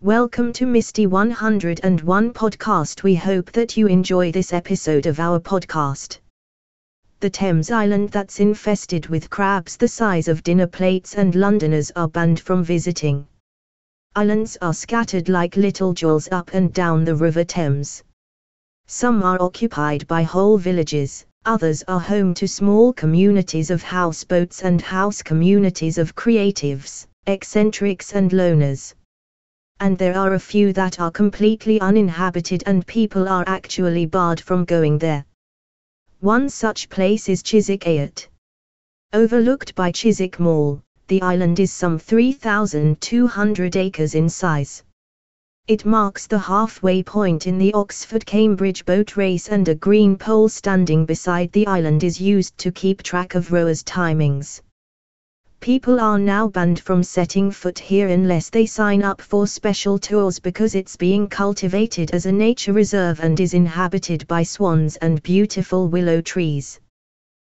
Welcome to Misty 101 podcast. We hope that you enjoy this episode of our podcast. The Thames Island that's infested with crabs the size of dinner plates and Londoners are banned from visiting. Islands are scattered like little jewels up and down the River Thames. Some are occupied by whole villages, others are home to small communities of houseboats and house communities of creatives, eccentrics and loners. And there are a few that are completely uninhabited and people are actually barred from going there. One such place is Chiswick Eyot. Overlooked by Chiswick Mall, the island is some 3,200 acres in size. It marks the halfway point in the Oxford-Cambridge boat race and a green pole standing beside the island is used to keep track of rowers' timings. People are now banned from setting foot here unless they sign up for special tours because it's being cultivated as a nature reserve and is inhabited by swans and beautiful willow trees.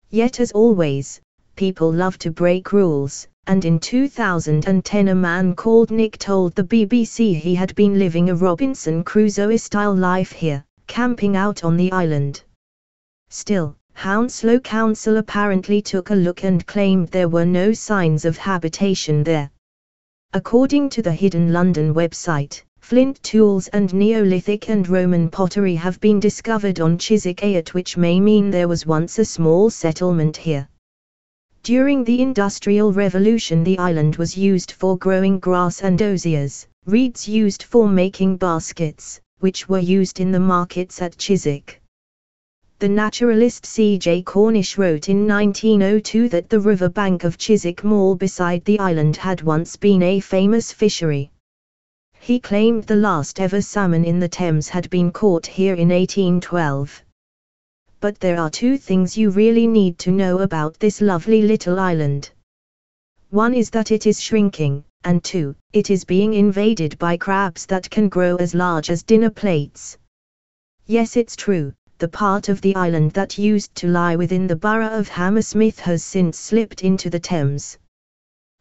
Yet as always, people love to break rules, and in 2010 a man called Nick told the BBC he had been living a Robinson Crusoe-style life here, camping out on the island. Still, Hounslow Council apparently took a look and claimed there were no signs of habitation there. According to the Hidden London website, flint tools and Neolithic and Roman pottery have been discovered on Chiswick Eyot which may mean there was once a small settlement here. During the Industrial Revolution the island was used for growing grass and osiers, reeds used for making baskets, which were used in the markets at Chiswick. The naturalist C. J. Cornish wrote in 1902 that the river bank of Chiswick Mall beside the island had once been a famous fishery. He claimed the last ever salmon in the Thames had been caught here in 1812 but there are two things you really need to know about this lovely little island. One is that it is shrinking, and two, it is being invaded by crabs that can grow as large as dinner plates. Yes, it's true, the part of the island that used to lie within the borough of Hammersmith has since slipped into the Thames.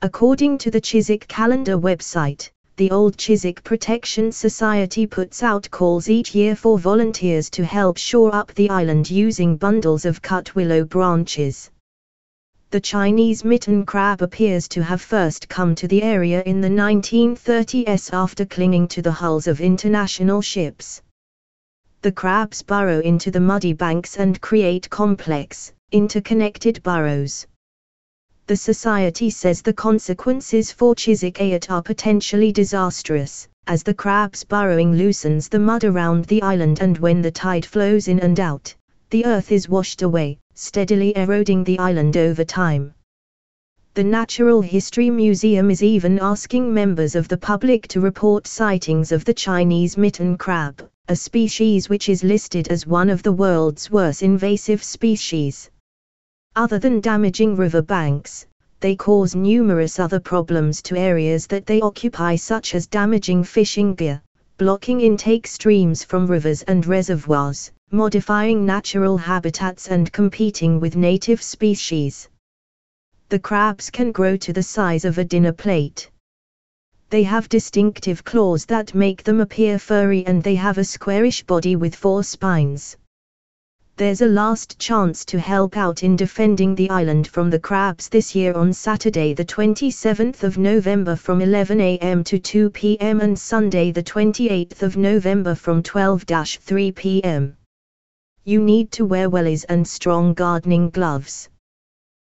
According to the Chiswick Calendar website, the Old Chiswick Protection Society puts out calls each year for volunteers to help shore up the island using bundles of cut willow branches. The Chinese mitten crab appears to have first come to the area in the 1930s after clinging to the hulls of international ships. The crabs burrow into the muddy banks and create complex, interconnected burrows the Society says the consequences for Chiswick are potentially disastrous, as the crabs burrowing loosens the mud around the island and when the tide flows in and out, the earth is washed away, steadily eroding the island over time. The Natural History Museum is even asking members of the public to report sightings of the Chinese mitten crab, a species which is listed as one of the world's worst invasive species. Other than damaging river banks, they cause numerous other problems to areas that they occupy such as damaging fishing gear, blocking intake streams from rivers and reservoirs, modifying natural habitats and competing with native species. The crabs can grow to the size of a dinner plate. They have distinctive claws that make them appear furry and they have a squarish body with four spines there's a last chance to help out in defending the island from the crabs this year on Saturday the 27th of November from 11 a.m. to 2 p.m. and Sunday the 28th of November from 12-3 p.m. You need to wear wellies and strong gardening gloves.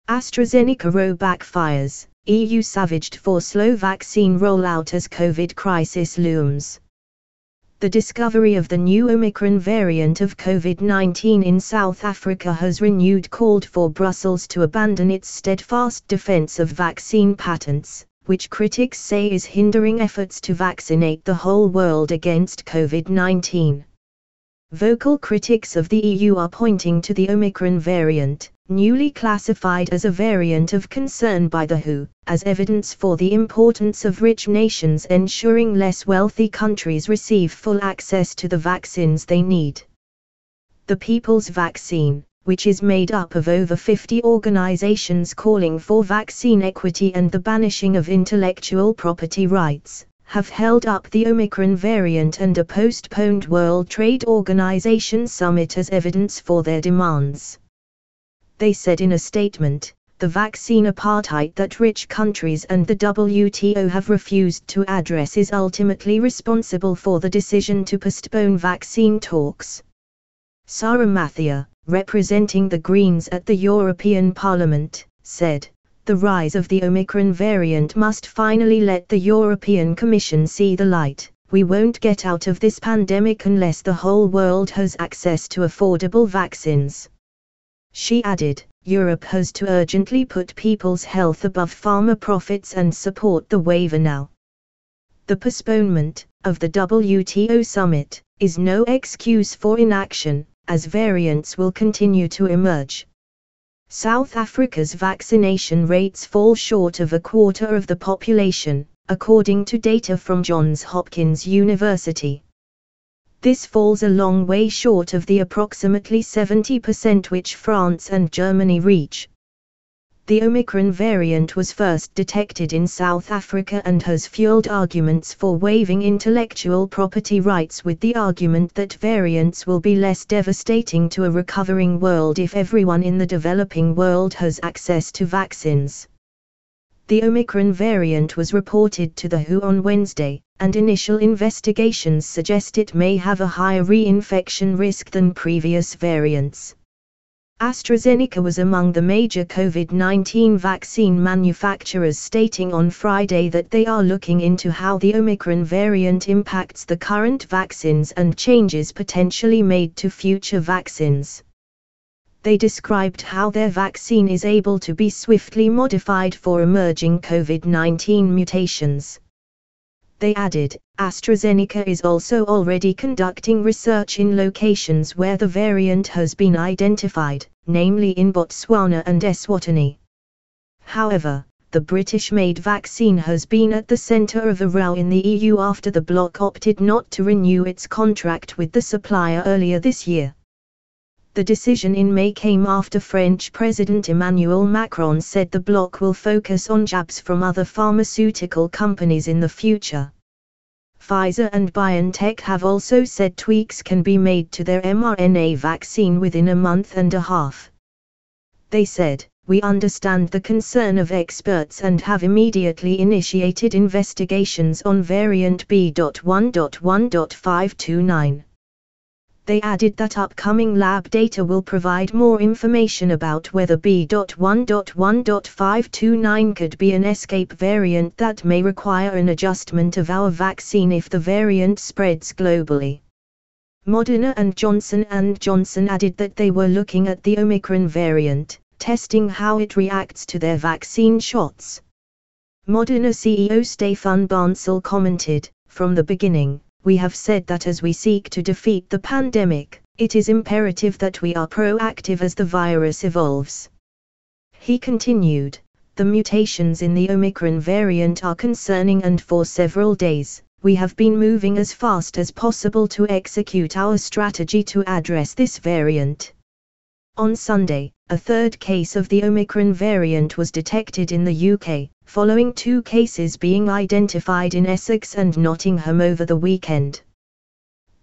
AstraZeneca row backfires, EU savaged for slow vaccine rollout as COVID crisis looms the discovery of the new Omicron variant of COVID-19 in South Africa has renewed called for Brussels to abandon its steadfast defense of vaccine patents, which critics say is hindering efforts to vaccinate the whole world against COVID-19. Vocal critics of the EU are pointing to the Omicron variant, newly classified as a variant of concern by the WHO, as evidence for the importance of rich nations ensuring less wealthy countries receive full access to the vaccines they need. The People's Vaccine, which is made up of over 50 organizations calling for vaccine equity and the banishing of intellectual property rights, have held up the Omicron variant and a postponed World Trade Organization summit as evidence for their demands. They said in a statement, the vaccine apartheid that rich countries and the WTO have refused to address is ultimately responsible for the decision to postpone vaccine talks. Sara Matthieu, representing the Greens at the European Parliament, said, the rise of the Omicron variant must finally let the European Commission see the light. We won't get out of this pandemic unless the whole world has access to affordable vaccines. She added, Europe has to urgently put people's health above pharma profits and support the waiver now. The postponement of the WTO summit is no excuse for inaction, as variants will continue to emerge. South Africa's vaccination rates fall short of a quarter of the population, according to data from Johns Hopkins University. This falls a long way short of the approximately 70% which France and Germany reach. The Omicron variant was first detected in South Africa and has fueled arguments for waiving intellectual property rights with the argument that variants will be less devastating to a recovering world if everyone in the developing world has access to vaccines. The Omicron variant was reported to the WHO on Wednesday, and initial investigations suggest it may have a higher reinfection risk than previous variants. AstraZeneca was among the major COVID 19 vaccine manufacturers, stating on Friday that they are looking into how the Omicron variant impacts the current vaccines and changes potentially made to future vaccines they described how their vaccine is able to be swiftly modified for emerging COVID 19 mutations. They added, AstraZeneca is also already conducting research in locations where the variant has been identified, namely in Botswana and Eswatini. However, the British made vaccine has been at the centre of a row in the EU after the bloc opted not to renew its contract with the supplier earlier this year. The decision in May came after French President Emmanuel Macron said the bloc will focus on jabs from other pharmaceutical companies in the future. Pfizer and BioNTech have also said tweaks can be made to their mRNA vaccine within a month and a half. They said, We understand the concern of experts and have immediately initiated investigations on variant B.1.1.529 they added that upcoming lab data will provide more information about whether B.1.1.529 could be an escape variant that may require an adjustment of our vaccine if the variant spreads globally. Moderna and Johnson & Johnson added that they were looking at the Omicron variant, testing how it reacts to their vaccine shots. Moderna CEO Stéphane Bancel commented, from the beginning, we have said that as we seek to defeat the pandemic, it is imperative that we are proactive as the virus evolves. He continued, the mutations in the Omicron variant are concerning and for several days, we have been moving as fast as possible to execute our strategy to address this variant. On Sunday, a third case of the Omicron variant was detected in the UK, following two cases being identified in Essex and Nottingham over the weekend.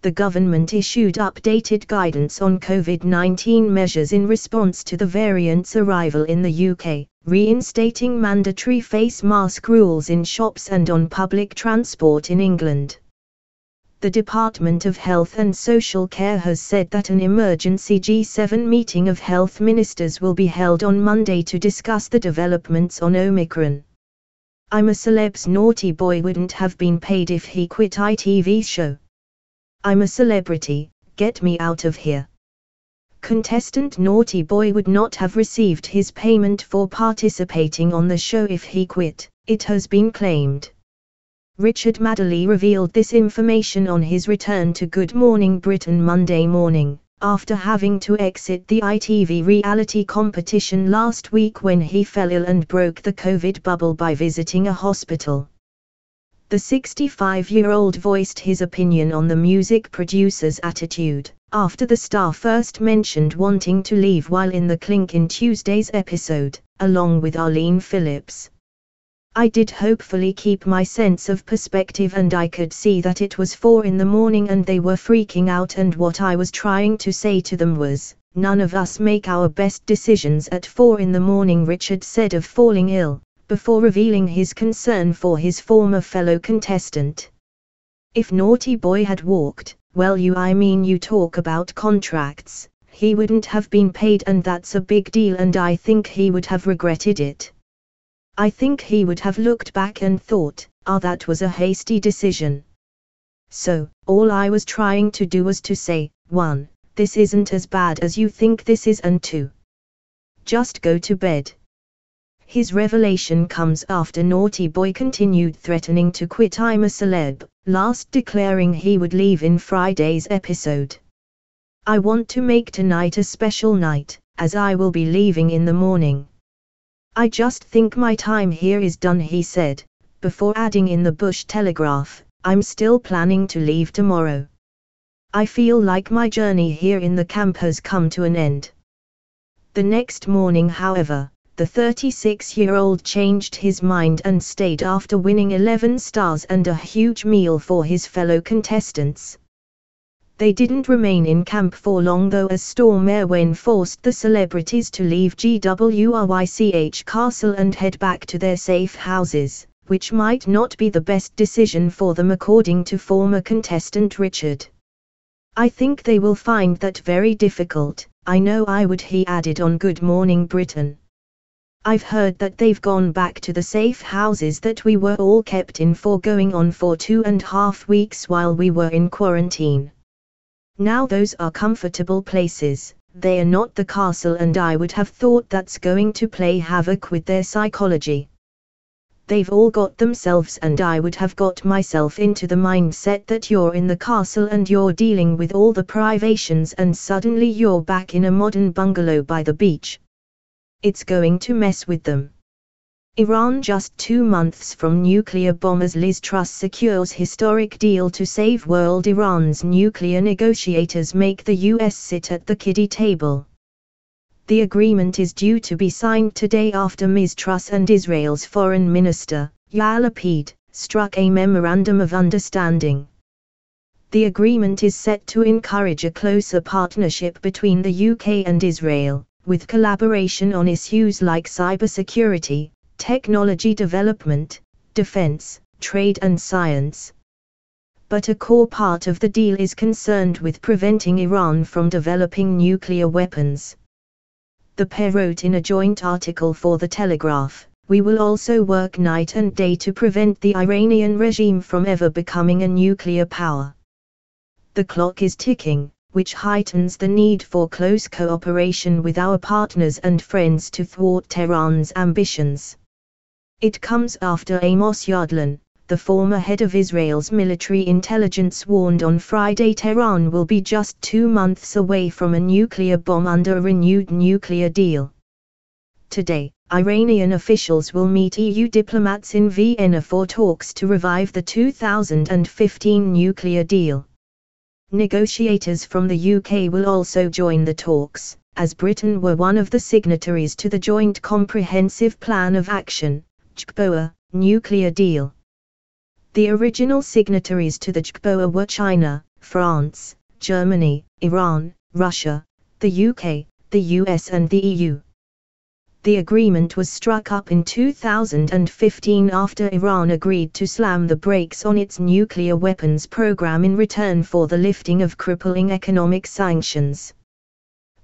The government issued updated guidance on COVID 19 measures in response to the variant's arrival in the UK, reinstating mandatory face mask rules in shops and on public transport in England the Department of Health and Social Care has said that an emergency G7 meeting of health ministers will be held on Monday to discuss the developments on Omicron. I'm a celeb's naughty boy wouldn't have been paid if he quit ITV show. I'm a celebrity, get me out of here. Contestant Naughty Boy would not have received his payment for participating on the show if he quit, it has been claimed. Richard Madeley revealed this information on his return to Good Morning Britain Monday morning, after having to exit the ITV reality competition last week when he fell ill and broke the COVID bubble by visiting a hospital. The 65 year old voiced his opinion on the music producer's attitude, after the star first mentioned wanting to leave while in the clink in Tuesday's episode, along with Arlene Phillips. I did hopefully keep my sense of perspective and I could see that it was four in the morning and they were freaking out and what I was trying to say to them was, none of us make our best decisions at four in the morning Richard said of falling ill, before revealing his concern for his former fellow contestant. If Naughty Boy had walked, well you I mean you talk about contracts, he wouldn't have been paid and that's a big deal and I think he would have regretted it. I think he would have looked back and thought, ah, that was a hasty decision. So, all I was trying to do was to say, 1. This isn't as bad as you think this is, and 2. Just go to bed. His revelation comes after Naughty Boy continued threatening to quit I'm a Celeb, last declaring he would leave in Friday's episode. I want to make tonight a special night, as I will be leaving in the morning. I just think my time here is done, he said, before adding in the Bush Telegraph, I'm still planning to leave tomorrow. I feel like my journey here in the camp has come to an end. The next morning, however, the 36 year old changed his mind and stayed after winning 11 stars and a huge meal for his fellow contestants. They didn't remain in camp for long though as Storm Arwen forced the celebrities to leave GWRYCH Castle and head back to their safe houses, which might not be the best decision for them according to former contestant Richard. I think they will find that very difficult, I know I would he added on Good Morning Britain. I've heard that they've gone back to the safe houses that we were all kept in for going on for two and a half weeks while we were in quarantine. Now those are comfortable places, they are not the castle and I would have thought that's going to play havoc with their psychology. They've all got themselves and I would have got myself into the mindset that you're in the castle and you're dealing with all the privations and suddenly you're back in a modern bungalow by the beach. It's going to mess with them. Iran just two months from nuclear bombers Liz Truss secures historic deal to save world Iran's nuclear negotiators make the US sit at the kiddie table. The agreement is due to be signed today after Ms. Truss and Israel's foreign minister, Yair Lapid, struck a memorandum of understanding. The agreement is set to encourage a closer partnership between the UK and Israel, with collaboration on issues like cybersecurity, technology development, defense, trade and science. But a core part of the deal is concerned with preventing Iran from developing nuclear weapons. The pair wrote in a joint article for The Telegraph, we will also work night and day to prevent the Iranian regime from ever becoming a nuclear power. The clock is ticking, which heightens the need for close cooperation with our partners and friends to thwart Tehran's ambitions. It comes after Amos Yadlin, the former head of Israel's military intelligence warned on Friday Tehran will be just two months away from a nuclear bomb under a renewed nuclear deal. Today, Iranian officials will meet EU diplomats in Vienna for talks to revive the 2015 nuclear deal. Negotiators from the UK will also join the talks, as Britain were one of the signatories to the Joint Comprehensive Plan of Action, JCPOA, nuclear deal. The original signatories to the JCPOA were China, France, Germany, Iran, Russia, the UK, the US and the EU. The agreement was struck up in 2015 after Iran agreed to slam the brakes on its nuclear weapons program in return for the lifting of crippling economic sanctions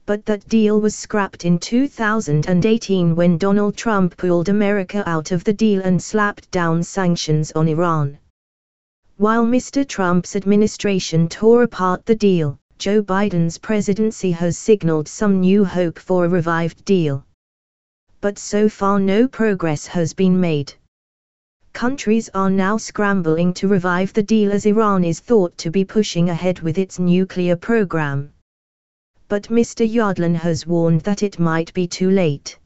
but that deal was scrapped in 2018 when Donald Trump pulled America out of the deal and slapped down sanctions on Iran. While Mr. Trump's administration tore apart the deal, Joe Biden's presidency has signaled some new hope for a revived deal. But so far no progress has been made. Countries are now scrambling to revive the deal as Iran is thought to be pushing ahead with its nuclear program but Mr. Yadlin has warned that it might be too late.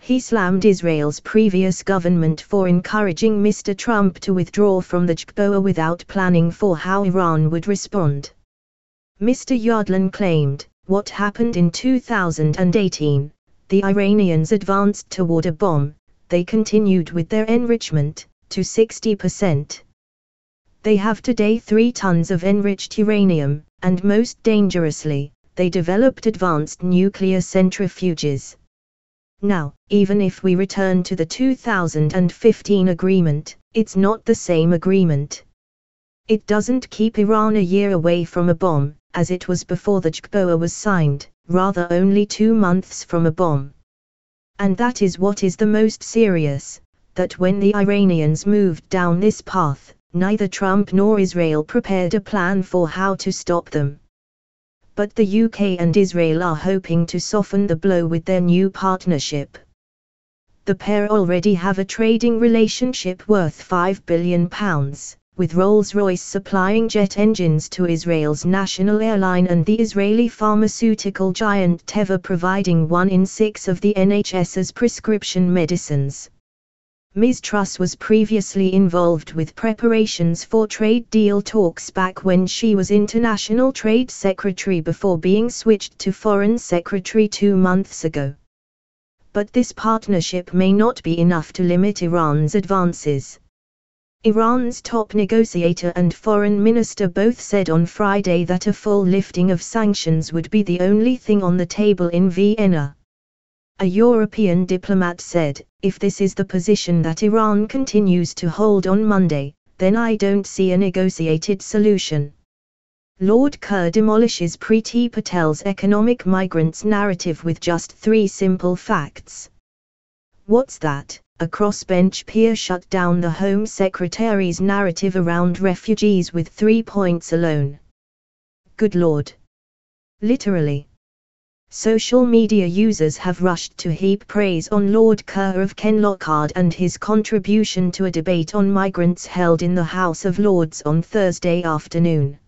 He slammed Israel's previous government for encouraging Mr. Trump to withdraw from the JCPOA without planning for how Iran would respond. Mr. Yadlin claimed, what happened in 2018, the Iranians advanced toward a bomb, they continued with their enrichment, to 60%. They have today 3 tons of enriched uranium, and most dangerously, they developed advanced nuclear centrifuges. Now, even if we return to the 2015 agreement, it's not the same agreement. It doesn't keep Iran a year away from a bomb, as it was before the JCPOA was signed, rather only two months from a bomb. And that is what is the most serious, that when the Iranians moved down this path, neither Trump nor Israel prepared a plan for how to stop them. But the UK and Israel are hoping to soften the blow with their new partnership. The pair already have a trading relationship worth £5 billion with Rolls-Royce supplying jet engines to Israel's national airline and the Israeli pharmaceutical giant Teva providing one in six of the NHS's prescription medicines. Ms. Truss was previously involved with preparations for trade deal talks back when she was International Trade Secretary before being switched to Foreign Secretary two months ago. But this partnership may not be enough to limit Iran's advances. Iran's top negotiator and foreign minister both said on Friday that a full lifting of sanctions would be the only thing on the table in Vienna. A European diplomat said, if this is the position that Iran continues to hold on Monday, then I don't see a negotiated solution. Lord Kerr demolishes Priti Patel's economic migrants narrative with just three simple facts. What's that? a crossbench peer shut down the Home Secretary's narrative around refugees with three points alone. Good Lord! Literally. Social media users have rushed to heap praise on Lord Kerr of Kinlochard and his contribution to a debate on migrants held in the House of Lords on Thursday afternoon.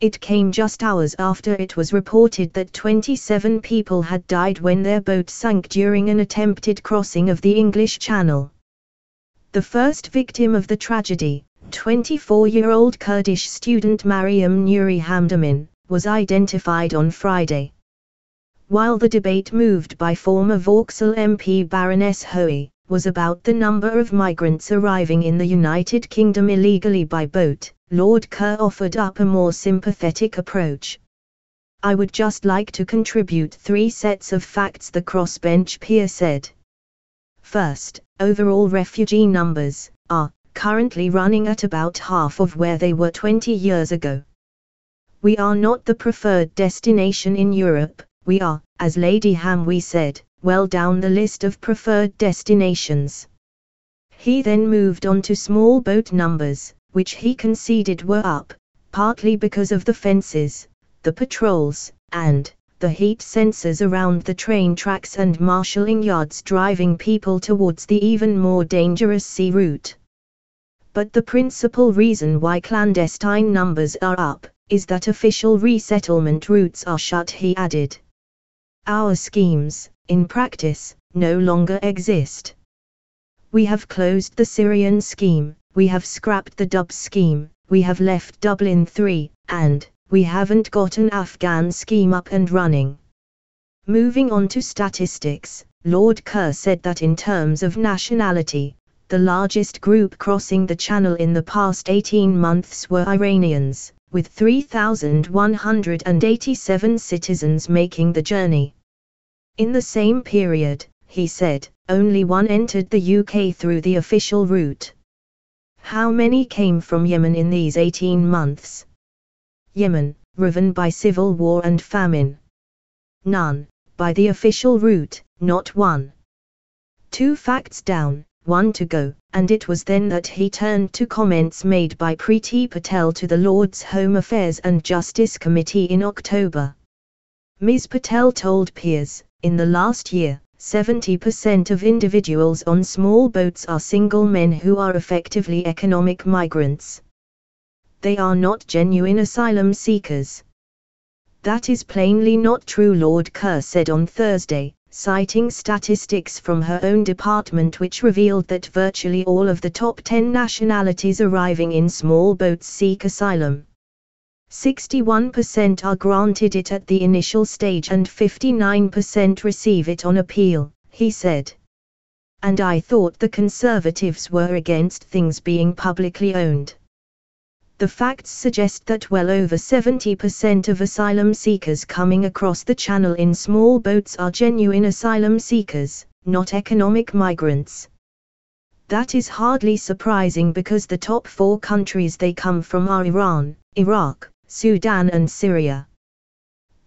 It came just hours after it was reported that 27 people had died when their boat sank during an attempted crossing of the English Channel. The first victim of the tragedy, 24-year-old Kurdish student Mariam Nuri Hamdamin, was identified on Friday. While the debate moved by former Vauxhall MP Baroness Hoey, was about the number of migrants arriving in the United Kingdom illegally by boat, Lord Kerr offered up a more sympathetic approach. I would just like to contribute three sets of facts the crossbench peer said. First, overall refugee numbers are currently running at about half of where they were 20 years ago. We are not the preferred destination in Europe, we are, as Lady Hamwee said, well down the list of preferred destinations. He then moved on to small boat numbers, which he conceded were up, partly because of the fences, the patrols, and the heat sensors around the train tracks and marshalling yards driving people towards the even more dangerous sea route. But the principal reason why clandestine numbers are up, is that official resettlement routes are shut he added. Our schemes, in practice, no longer exist. We have closed the Syrian scheme, we have scrapped the Dubs scheme, we have left Dublin 3, and, we haven't got an Afghan scheme up and running. Moving on to statistics, Lord Kerr said that in terms of nationality, the largest group crossing the channel in the past 18 months were Iranians, with 3,187 citizens making the journey. In the same period, he said, only one entered the UK through the official route. How many came from Yemen in these 18 months? Yemen, riven by civil war and famine. None, by the official route, not one. Two facts down, one to go, and it was then that he turned to comments made by Priti Patel to the Lord's Home Affairs and Justice Committee in October. Ms. Patel told peers, in the last year, 70% of individuals on small boats are single men who are effectively economic migrants. They are not genuine asylum seekers. That is plainly not true, Lord Kerr said on Thursday, citing statistics from her own department which revealed that virtually all of the top 10 nationalities arriving in small boats seek asylum. 61% are granted it at the initial stage and 59% receive it on appeal, he said. and I thought the conservatives were against things being publicly owned. The facts suggest that well over 70% of asylum seekers coming across the channel in small boats are genuine asylum seekers, not economic migrants. That is hardly surprising because the top four countries they come from are Iran, Iraq, Sudan, and Syria.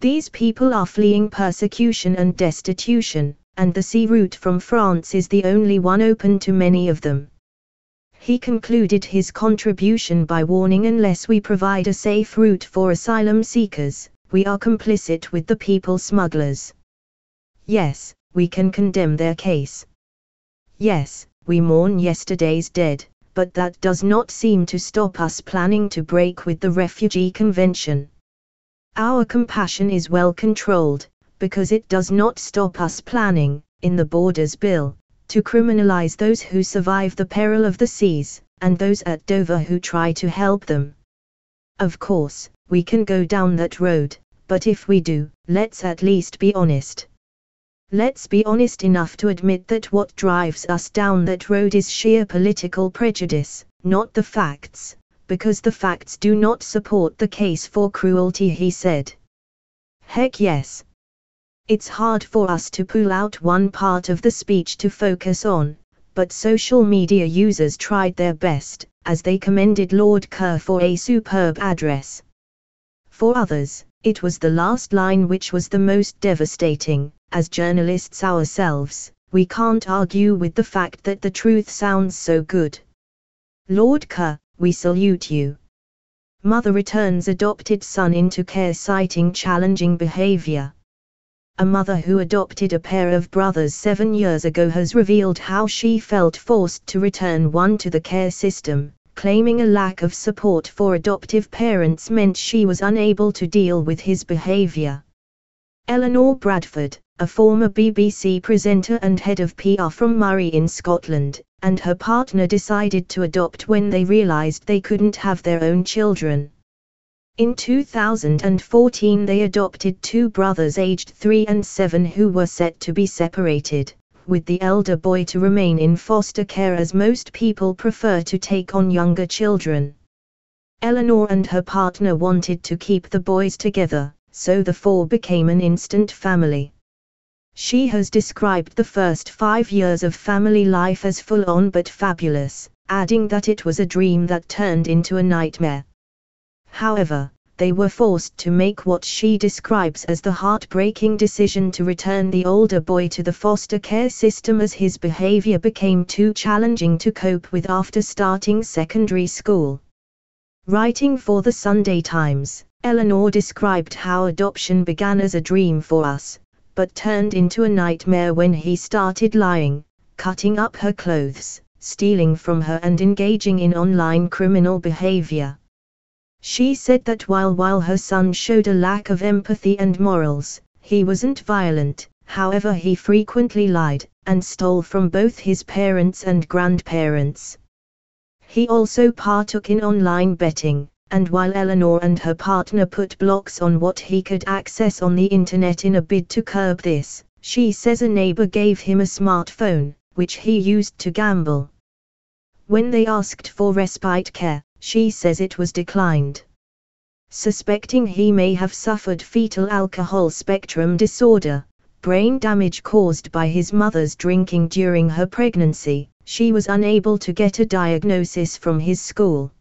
These people are fleeing persecution and destitution, and the sea route from France is the only one open to many of them. He concluded his contribution by warning unless we provide a safe route for asylum seekers, we are complicit with the people smugglers. Yes, we can condemn their case. Yes, we mourn yesterday's dead, but that does not seem to stop us planning to break with the Refugee Convention. Our compassion is well controlled, because it does not stop us planning, in the Borders Bill, to criminalize those who survive the peril of the seas, and those at Dover who try to help them. Of course, we can go down that road, but if we do, let's at least be honest. Let's be honest enough to admit that what drives us down that road is sheer political prejudice, not the facts, because the facts do not support the case for cruelty, he said. Heck yes, it's hard for us to pull out one part of the speech to focus on, but social media users tried their best, as they commended Lord Kerr for a superb address. For others, it was the last line which was the most devastating. As journalists ourselves, we can't argue with the fact that the truth sounds so good. Lord Kerr, we salute you. Mother returns adopted son into care citing challenging behavior a mother who adopted a pair of brothers seven years ago has revealed how she felt forced to return one to the care system, claiming a lack of support for adoptive parents meant she was unable to deal with his behavior. Eleanor Bradford, a former BBC presenter and head of PR from Moray in Scotland, and her partner decided to adopt when they realised they couldn't have their own children. In 2014 they adopted two brothers aged 3 and 7 who were set to be separated, with the elder boy to remain in foster care as most people prefer to take on younger children. Eleanor and her partner wanted to keep the boys together, so the four became an instant family. She has described the first five years of family life as full on but fabulous, adding that it was a dream that turned into a nightmare. However, they were forced to make what she describes as the heartbreaking decision to return the older boy to the foster care system as his behavior became too challenging to cope with after starting secondary school. Writing for the Sunday Times, Eleanor described how adoption began as a dream for us, but turned into a nightmare when he started lying, cutting up her clothes, stealing from her and engaging in online criminal behavior. She said that while while her son showed a lack of empathy and morals, he wasn't violent, however he frequently lied, and stole from both his parents and grandparents. He also partook in online betting, and while Eleanor and her partner put blocks on what he could access on the internet in a bid to curb this, she says a neighbor gave him a smartphone, which he used to gamble. When they asked for respite care, she says it was declined. Suspecting he may have suffered fetal alcohol spectrum disorder, brain damage caused by his mother's drinking during her pregnancy, she was unable to get a diagnosis from his school.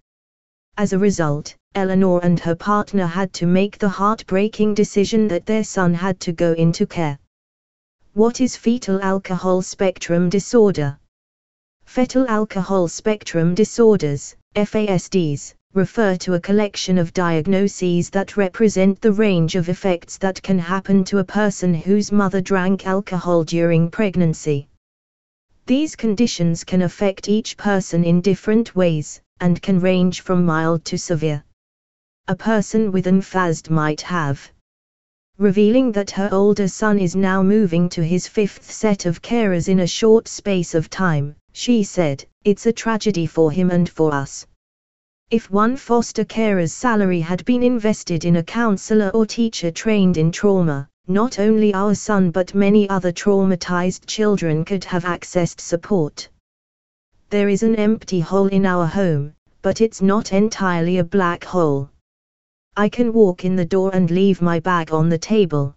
As a result, Eleanor and her partner had to make the heartbreaking decision that their son had to go into care. What is fetal alcohol spectrum disorder? Fetal alcohol spectrum disorders, FASDs, refer to a collection of diagnoses that represent the range of effects that can happen to a person whose mother drank alcohol during pregnancy. These conditions can affect each person in different ways, and can range from mild to severe. A person with an FASD might have revealing that her older son is now moving to his fifth set of carers in a short space of time, she said, it's a tragedy for him and for us. If one foster carer's salary had been invested in a counselor or teacher trained in trauma, not only our son but many other traumatized children could have accessed support. There is an empty hole in our home, but it's not entirely a black hole. I can walk in the door and leave my bag on the table.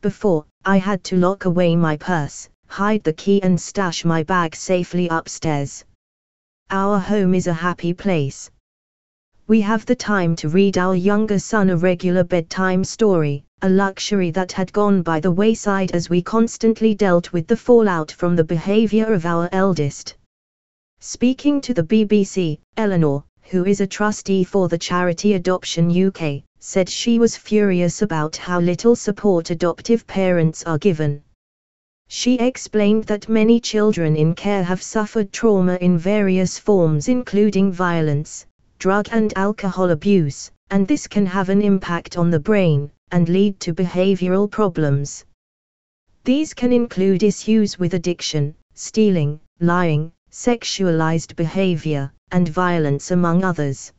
Before, I had to lock away my purse, hide the key and stash my bag safely upstairs. Our home is a happy place. We have the time to read our younger son a regular bedtime story, a luxury that had gone by the wayside as we constantly dealt with the fallout from the behavior of our eldest. Speaking to the BBC, Eleanor, who is a trustee for the charity Adoption UK, said she was furious about how little support adoptive parents are given. She explained that many children in care have suffered trauma in various forms including violence, drug and alcohol abuse, and this can have an impact on the brain, and lead to behavioral problems. These can include issues with addiction, stealing, lying, sexualized behavior, and violence among others.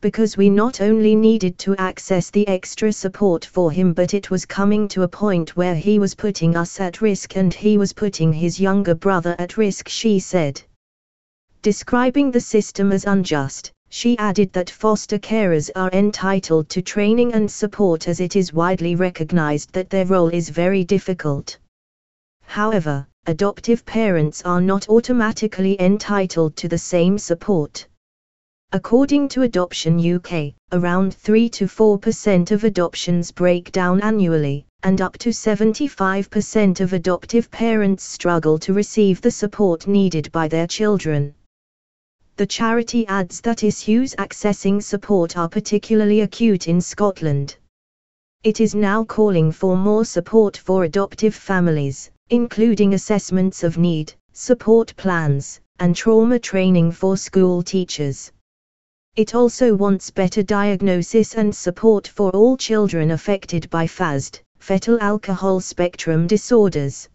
Because we not only needed to access the extra support for him but it was coming to a point where he was putting us at risk and he was putting his younger brother at risk she said. Describing the system as unjust, she added that foster carers are entitled to training and support as it is widely recognized that their role is very difficult. However, adoptive parents are not automatically entitled to the same support. According to Adoption UK, around 3 to 4% of adoptions break down annually, and up to 75% of adoptive parents struggle to receive the support needed by their children. The charity adds that issues accessing support are particularly acute in Scotland. It is now calling for more support for adoptive families, including assessments of need, support plans, and trauma training for school teachers. It also wants better diagnosis and support for all children affected by FASD, fetal alcohol spectrum disorders.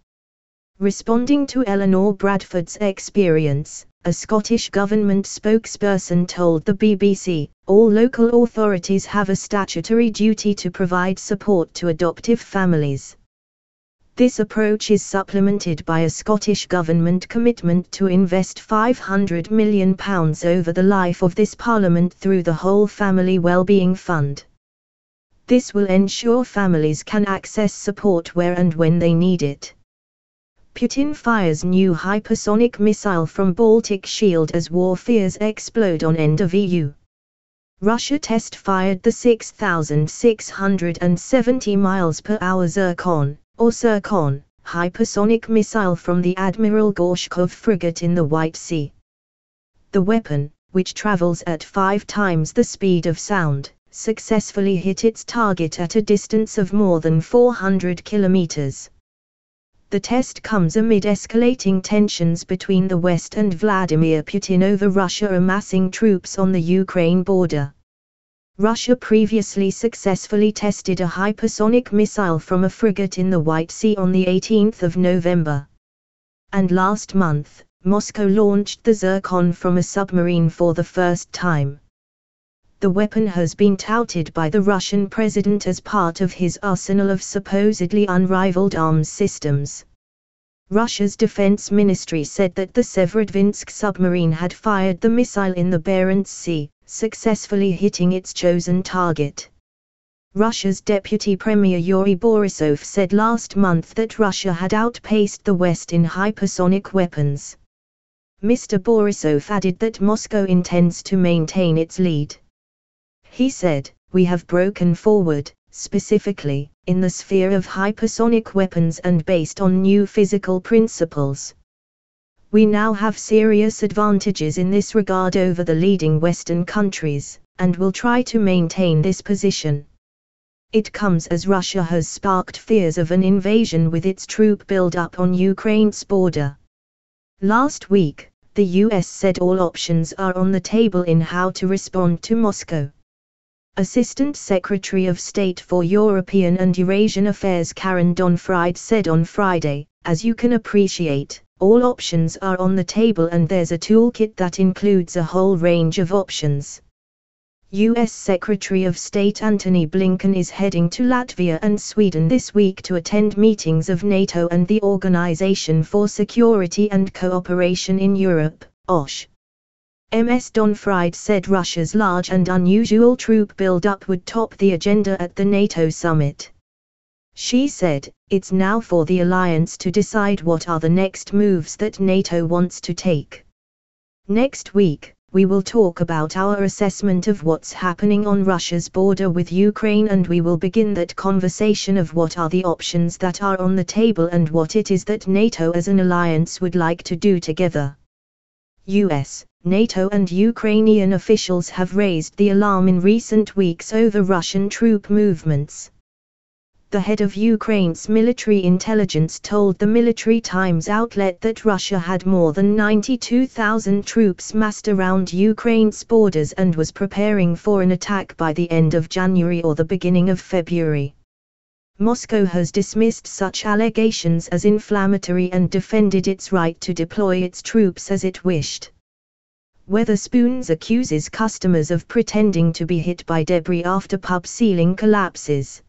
Responding to Eleanor Bradford's experience, a Scottish Government spokesperson told the BBC, all local authorities have a statutory duty to provide support to adoptive families. This approach is supplemented by a Scottish Government commitment to invest £500 million over the life of this Parliament through the Whole Family Wellbeing Fund. This will ensure families can access support where and when they need it. Putin fires new hypersonic missile from Baltic Shield as war fears explode on end of EU. Russia test fired the 6,670 miles per hour Zircon or Zircon, hypersonic missile from the Admiral Gorshkov frigate in the White Sea. The weapon, which travels at five times the speed of sound, successfully hit its target at a distance of more than 400 kilometers. The test comes amid escalating tensions between the West and Vladimir Putin over Russia amassing troops on the Ukraine border. Russia previously successfully tested a hypersonic missile from a frigate in the White Sea on the 18th of November. And last month, Moscow launched the Zircon from a submarine for the first time. The weapon has been touted by the Russian president as part of his arsenal of supposedly unrivaled arms systems. Russia's defense ministry said that the Severodvinsk submarine had fired the missile in the Barents Sea, successfully hitting its chosen target. Russia's Deputy Premier Yuri Borisov said last month that Russia had outpaced the West in hypersonic weapons. Mr. Borisov added that Moscow intends to maintain its lead. He said, We have broken forward, specifically, in the sphere of hypersonic weapons and based on new physical principles. We now have serious advantages in this regard over the leading Western countries, and will try to maintain this position. It comes as Russia has sparked fears of an invasion with its troop build-up on Ukraine's border. Last week, the US said all options are on the table in how to respond to Moscow. Assistant Secretary of State for European and Eurasian Affairs Karen Donfried said on Friday, as you can appreciate, all options are on the table and there's a toolkit that includes a whole range of options. U.S. Secretary of State Antony Blinken is heading to Latvia and Sweden this week to attend meetings of NATO and the Organization for Security and Cooperation in Europe, OSCE. MS Donfried said Russia's large and unusual troop buildup would top the agenda at the NATO summit. She said, it's now for the alliance to decide what are the next moves that NATO wants to take. Next week, we will talk about our assessment of what's happening on Russia's border with Ukraine and we will begin that conversation of what are the options that are on the table and what it is that NATO as an alliance would like to do together. US, NATO and Ukrainian officials have raised the alarm in recent weeks over Russian troop movements the head of Ukraine's military intelligence told the Military Times outlet that Russia had more than 92,000 troops massed around Ukraine's borders and was preparing for an attack by the end of January or the beginning of February. Moscow has dismissed such allegations as inflammatory and defended its right to deploy its troops as it wished. Wetherspoons accuses customers of pretending to be hit by debris after pub ceiling collapses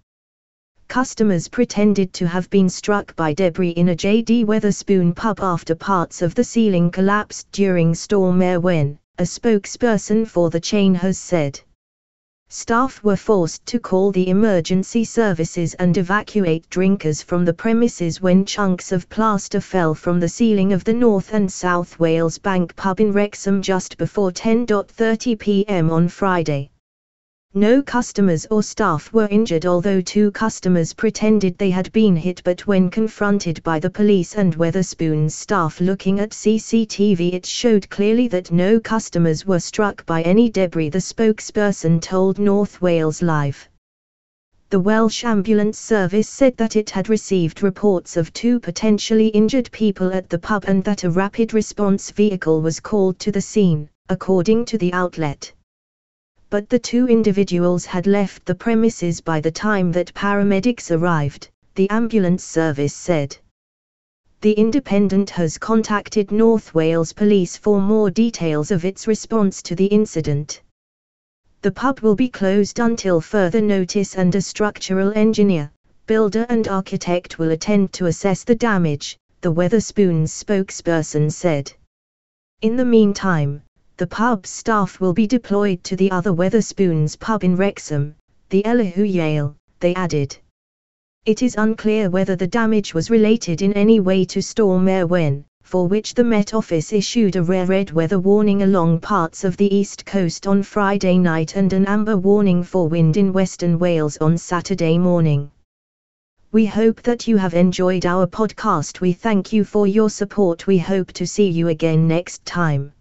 customers pretended to have been struck by debris in a J.D. Wetherspoon pub after parts of the ceiling collapsed during Storm Arwen, a spokesperson for the chain has said. Staff were forced to call the emergency services and evacuate drinkers from the premises when chunks of plaster fell from the ceiling of the North and South Wales Bank pub in Wrexham just before 10.30 pm on Friday. No customers or staff were injured although two customers pretended they had been hit but when confronted by the police and Wetherspoon's staff looking at CCTV it showed clearly that no customers were struck by any debris the spokesperson told North Wales Live. The Welsh Ambulance Service said that it had received reports of two potentially injured people at the pub and that a rapid response vehicle was called to the scene, according to the outlet but the two individuals had left the premises by the time that paramedics arrived, the ambulance service said. The Independent has contacted North Wales Police for more details of its response to the incident. The pub will be closed until further notice and a structural engineer, builder and architect will attend to assess the damage, the Wetherspoons spokesperson said. In the meantime, the pub staff will be deployed to the other Wetherspoons pub in Wrexham, the Elihu Yale, they added. It is unclear whether the damage was related in any way to Storm Arwen, for which the Met Office issued a rare red weather warning along parts of the east coast on Friday night and an amber warning for wind in western Wales on Saturday morning. We hope that you have enjoyed our podcast. We thank you for your support. We hope to see you again next time.